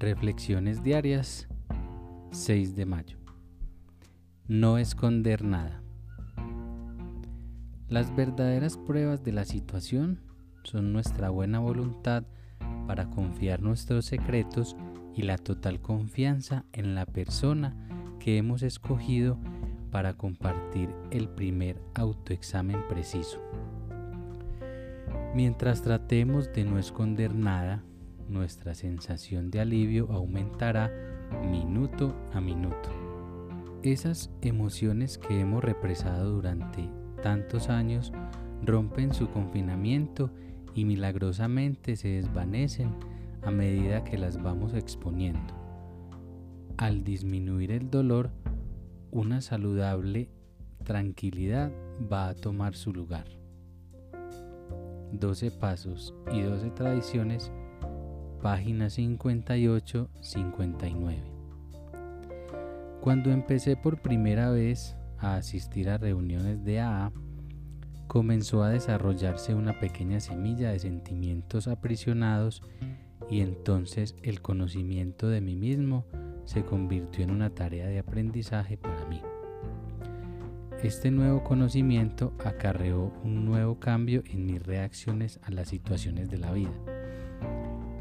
Reflexiones diarias 6 de mayo. No esconder nada. Las verdaderas pruebas de la situación son nuestra buena voluntad para confiar nuestros secretos y la total confianza en la persona que hemos escogido para compartir el primer autoexamen preciso. Mientras tratemos de no esconder nada, nuestra sensación de alivio aumentará minuto a minuto. Esas emociones que hemos represado durante tantos años rompen su confinamiento y milagrosamente se desvanecen a medida que las vamos exponiendo. Al disminuir el dolor, una saludable tranquilidad va a tomar su lugar. 12 pasos y 12 tradiciones página 58-59. Cuando empecé por primera vez a asistir a reuniones de AA, comenzó a desarrollarse una pequeña semilla de sentimientos aprisionados y entonces el conocimiento de mí mismo se convirtió en una tarea de aprendizaje para mí. Este nuevo conocimiento acarreó un nuevo cambio en mis reacciones a las situaciones de la vida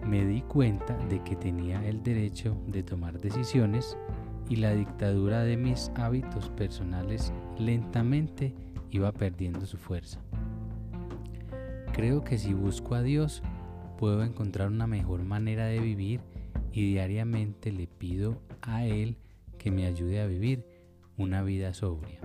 me di cuenta de que tenía el derecho de tomar decisiones y la dictadura de mis hábitos personales lentamente iba perdiendo su fuerza. Creo que si busco a Dios puedo encontrar una mejor manera de vivir y diariamente le pido a Él que me ayude a vivir una vida sobria.